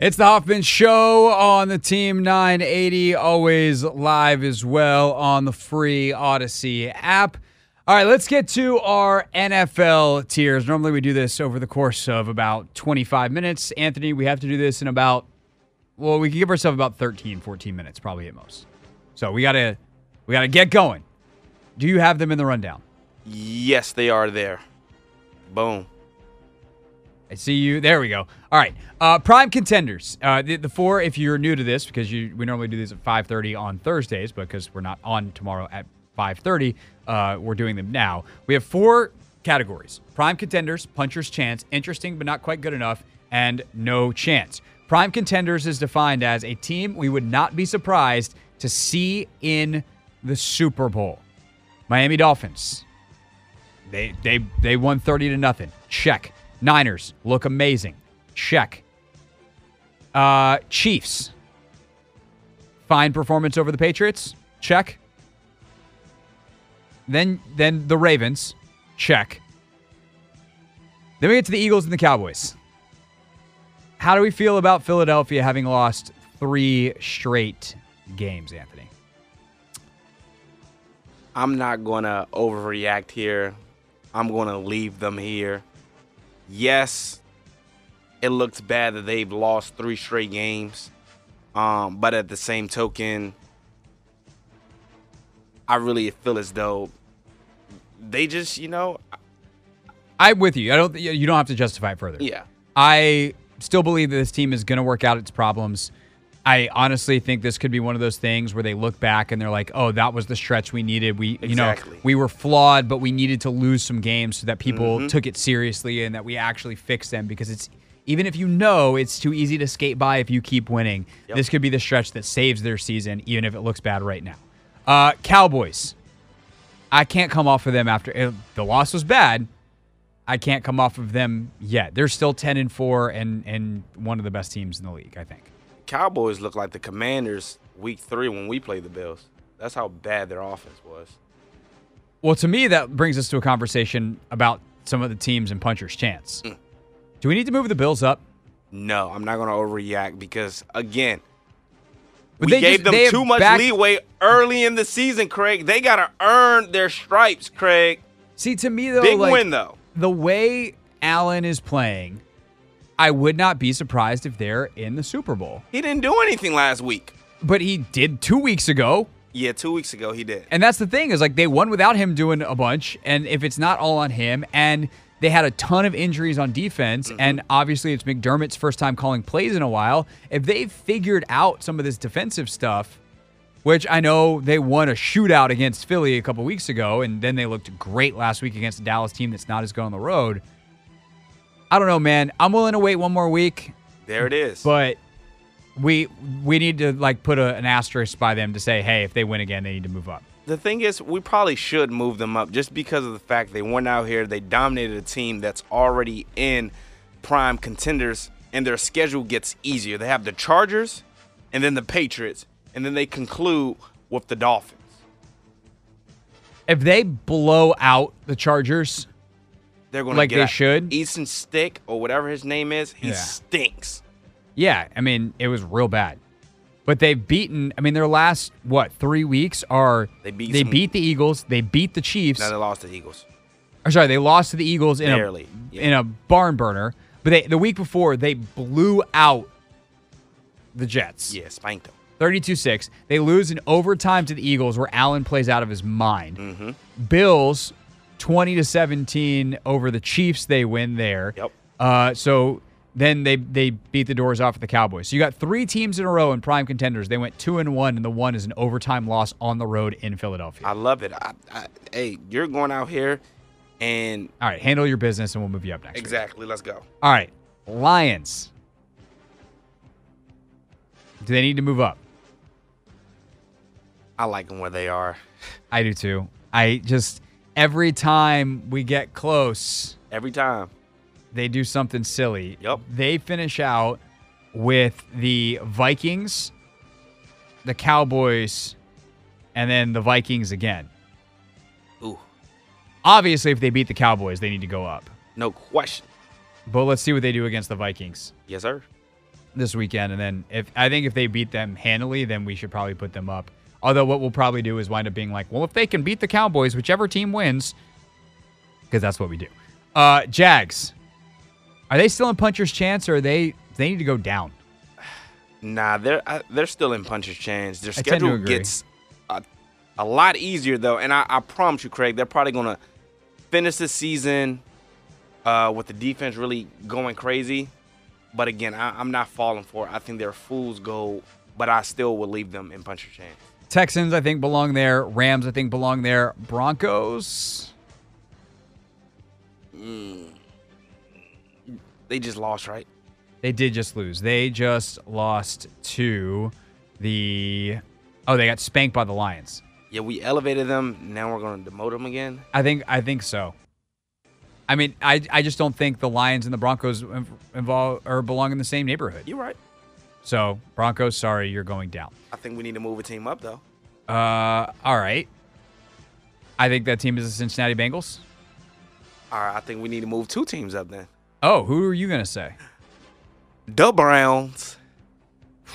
It's the Hoffman Show on the Team 980, always live as well on the free Audacy app. All right, let's get to our NFL tiers. Normally we do this over the course of about 25 minutes. Anthony, we have to do this in about, well, we can give ourselves about 13, 14 minutes, probably at most. So we gotta, we gotta get going. Do you have them in the rundown? Yes, they are there. Boom. I see you. There we go. All right. Uh, prime contenders. Uh, the, the four, if you're new to this, because you, we normally do these at 5.30 on Thursdays, but because we're not on tomorrow at 5.30, uh, we're doing them now. We have four categories. Prime contenders, puncher's chance, interesting but not quite good enough, and no chance. Prime contenders is defined as a team we would not be surprised to see in the Super Bowl. Miami Dolphins. They they they won 30 to nothing. Check. Niners look amazing. Check. Uh, Chiefs. Fine performance over the Patriots. Check. Then then the Ravens. Check. Then we get to the Eagles and the Cowboys. How do we feel about Philadelphia having lost three straight games, Anthony? I'm not going to overreact here. I'm going to leave them here. Yes, it looks bad that they've lost three straight games. Um, but at the same token, I really feel as though they just, you know, I'm with you. I don't. You don't have to justify it further. yeah. I still believe that this team is going to work out its problems. I honestly think this could be one of those things where they look back and they're like, "Oh, that was the stretch we needed. We, you know, we were flawed, but we needed to lose some games so that people Mm-hmm. took it seriously and that we actually fixed them because it's even if you know it's too easy to skate by if you keep winning. Yep. This could be the stretch that saves their season even if it looks bad right now. Uh, Cowboys. I can't come off of them after eh, the loss was bad. I can't come off of them yet. They're still 10 and 4 and and one of the best teams in the league, I think. Cowboys look like the Commanders week three when we played the Bills. That's how bad their offense was. Well, to me that brings us to a conversation about some of the teams and puncher's chance. Mm. Do we need to move the Bills up? No, I'm not going to overreact because, again, But we gave just- them too much leeway early in the season, Craig. They got to earn their stripes, Craig. See, to me though, Big like, win, though. the way Allen is playing, I would not be surprised if they're in the Super Bowl. He didn't do anything last week. But he did 2 weeks ago. Yeah, two weeks ago he did. And that's the thing is like they won without him doing a bunch, and if it's not all on him, and they had a ton of injuries on defense, mm-hmm. and obviously it's McDermott's first time calling plays in a while. If they've figured out some of this defensive stuff, which I know they won a shootout against Philly a couple weeks ago, and then they looked great last week against a Dallas team that's not as good on the road. I don't know, man. I'm willing to wait one more week, There it is. but we we need to like put a, an asterisk by them to say, hey, if they win again, they need to move up. the thing is, we probably should move them up just because of the fact they went out here, they dominated a team that's already in prime contenders, and their schedule gets easier. They have the Chargers, and then the Patriots, and then they conclude with the Dolphins. if they blow out the Chargers, They're going to Like get they a- should? Easton Stick or whatever his name is. He Yeah. stinks. yeah, I mean, it was real bad. But they've beaten, I mean, their last, what, three weeks are. They beat They some- beat the Eagles. They beat the Chiefs. Now they lost to the Eagles. or sorry, they lost to the Eagles in Barely, a yeah. in a barn burner. But they, the week before, they blew out the Jets. Yeah, spanked them. 32 6. They lose in overtime to the Eagles where Allen plays out of his mind. Mm-hmm. Bills 20 to 17 over the Chiefs. They win there. Yep. Uh, so then they they beat the doors off of the Cowboys. So you got three teams in a row in prime contenders. They went two and one, and the one is an overtime loss on the road in Philadelphia. I love it. I, I, hey, you're going out here, and All right, handle your business, and we'll move you up next. week. exactly. Let's go. All right, Lions. Do they need to move up? I like them where they are. I do too. I just every time we get close, Every time. they do something silly. Yep. They finish out with the Vikings, the Cowboys, and then the Vikings again. Ooh, Obviously, if they beat the Cowboys, they need to go up. no question. But let's see what they do against the Vikings. Yes, sir. this weekend, and then if I think if they beat them handily, then we should probably put them up. Although what we'll probably do is wind up being like, well, if they can beat the Cowboys, whichever team wins, because that's what we do. Uh, Jags, are they still in puncher's chance, or are they they need to go down? Nah, they're uh, they're still in puncher's chance. Their schedule gets a, a lot easier though, and I, I promise you, Craig, they're probably gonna finish the season uh, with the defense really going crazy. But again, I, I'm not falling for it. I think they're fool's gold, but I still will leave them in puncher's chance. Texans, I think, belong there. Rams, I think, belong there. Broncos, They just lost, right? they did just lose. They just lost to the. Oh, they got spanked by the Lions. Yeah, we elevated them. Now we're gonna demote them again. I think. I think so. I mean, I, I just don't think the Lions and the Broncos involve or belong in the same neighborhood. You're right. So Broncos, sorry, you're going down. I think we need to move a team up though. Uh, all right. I think that team is the Cincinnati Bengals. All right, I think we need to move two teams up then. Oh, who are you gonna say? The Browns.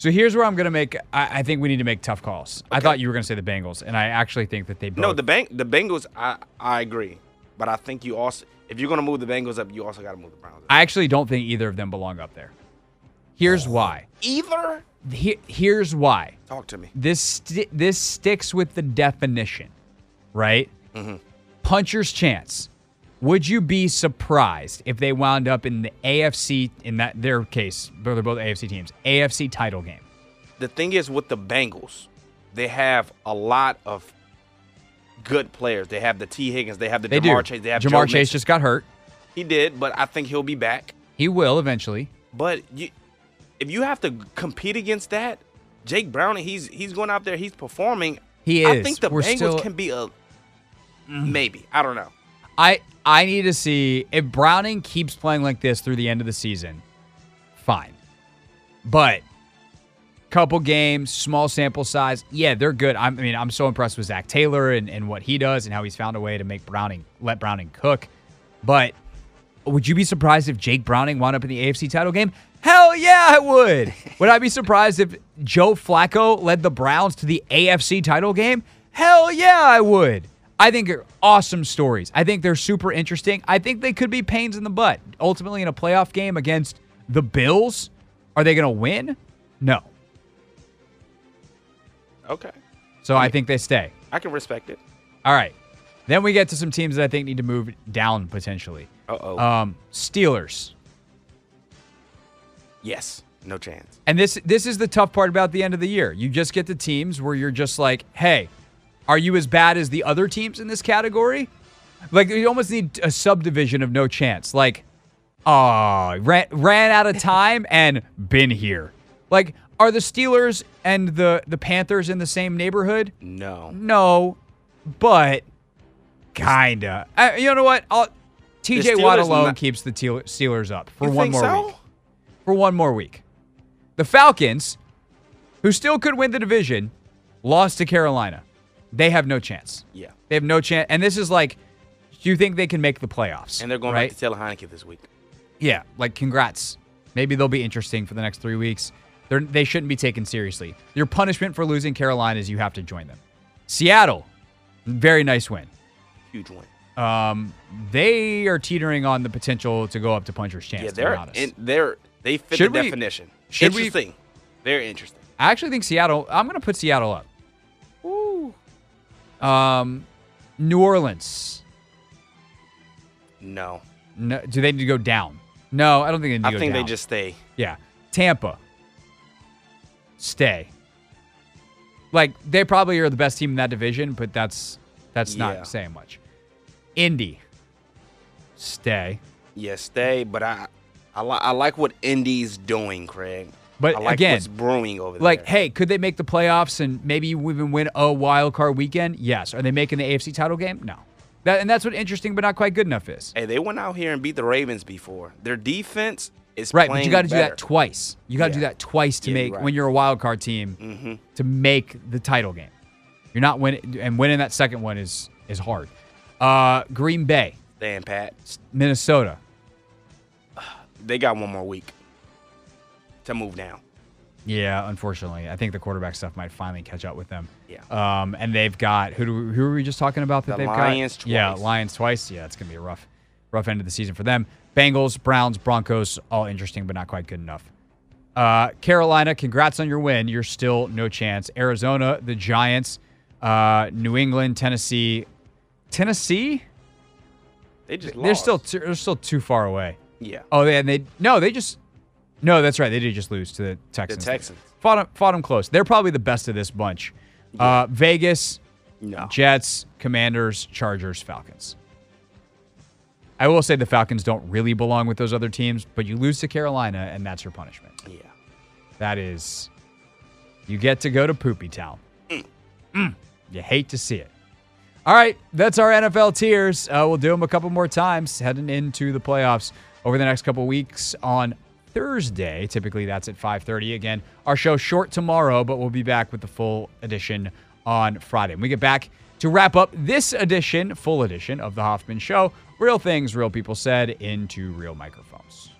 So here's where I'm gonna make. I, I think we need to make tough calls. I thought you were gonna say the Bengals, and I actually think that they both. No, the bank the Bengals. I I agree, but I think you also if you're gonna move the Bengals up, you also got to move the Browns. Up. I actually don't think either of them belong up there. Here's why. Either He- here's why. talk to me. This sti- this sticks with the definition, right? Mm-hmm. Puncher's chance. Would you be surprised if they wound up in the AFC in that their case? They're both AFC teams. AFC title game. The thing is with the Bengals, they have a lot of good players. They have the Tee Higgins. They have the They Ja'Marr do. Chase. They have Ja'Marr Joe Chase Mixon. just got hurt. he did, but I think he'll be back. He will eventually. But you, if you have to compete against that, Jake Browning, he's he's going out there, he's performing. He is. I think the We're Bengals still- can be a mm. maybe. I don't know. I I need to see if Browning keeps playing like this through the end of the season. Fine, but couple games, small sample size. Yeah, they're good. I'm, I mean, I'm so impressed with Zac Taylor and, and what he does and how he's found a way to make Browning let Browning cook. But would you be surprised if Jake Browning wound up in the AFC title game? Hell yeah, I would. would I be surprised if Joe Flacco led the Browns to the AFC title game? Hell yeah, I would. I think they're awesome stories. I think they're super interesting. I think they could be pains in the butt. Ultimately, in a playoff game against the Bills, are they going to win? No. Okay. So I think they stay. I can respect it. All right. Then we get to some teams that I think need to move down potentially. Uh-oh. Um, Steelers. Yes. No chance. And this this is the tough part about the end of the year. You just get the teams where you're just like, hey, are you as bad as the other teams in this category? Like you almost need a subdivision of no chance. Like, oh, ran, ran out of time and been here. Like, are the Steelers and the the Panthers in the same neighborhood? No. No, but kinda. Uh, you know what? I'll, T.J. Watt alone not- keeps the Teel- Steelers up for You one think more so? week. For one more week. The Falcons, who still could win the division, lost to Carolina. They have no chance. Yeah. They have no chance. And this is like, do you think they can make the playoffs? And they're going right? back to Taylor Heinicke this week. Yeah, like congrats. Maybe they'll be interesting for the next three weeks. They're, they shouldn't be taken seriously. Your punishment for losing Carolina is you have to join them. Seattle, very nice win. Huge win. Um, they are teetering on the potential to go up to puncher's chance. Yeah, to be they're honest. in, they're they fit Should the we- definition. should we- interesting. Very interesting. I actually think Seattle. I'm going to put Seattle up. Um, New Orleans. No. No, do they need to go down? No, I don't think they need to I think down. they just stay. Yeah. Tampa. Stay. Like they probably are the best team in that division, but that's that's Yeah. not saying much. Indy. Stay. Yeah, stay. But I I, li- I like what Indy's doing, Craig. But I like again, brewing over Like, there. Like, hey, could they make the playoffs and maybe even win a wild card weekend? Yes. Are they making the AFC title game? No. That and that's what interesting but not quite good enough is. Hey, they went out here and beat the Ravens before. Their defense is Right, but you got to do that twice. You got to do that twice to Yeah, make right. when you're a wild card team Mm-hmm. to make the title game. You're not winning, and winning that second one is is hard. Uh, Green Bay, Staying pat. Minnesota. They got one more week to move down. Yeah, unfortunately, I think the quarterback stuff might finally catch up with them. Yeah. Um, and they've got who? Do, who were we just talking about that The they've Lions got? Yeah, twice. Lions twice. Yeah, it's gonna be a rough, rough end of the season for them. Bengals, Browns, Broncos, all interesting, but not quite good enough. Uh, Carolina, congrats on your win. You're still no chance. Arizona, the Giants, uh, New England, Tennessee, Tennessee. They just They're lost. still too, they're still too far away. Yeah. Oh, they, and they no, they just no. That's right. They did just lose to the Texans. Texans. fought them, fought them close. They're probably the best of this bunch. Uh, Vegas, No. Jets, Commanders, Chargers, Falcons. I will say the Falcons don't really belong with those other teams, but you lose to Carolina, and that's your punishment. Yeah. That is, you get to go to Poopy Town. Mm. You hate to see it. All right, that's our NFL tiers. Uh, we'll do them a couple more times heading into the playoffs over the next couple weeks on Thursday. Typically, that's at 5:30. Again, our show short tomorrow, but we'll be back with the full edition on Friday. When we get back to wrap up this edition, full edition of the Hoffman Show. Real things, real people said into real microphones.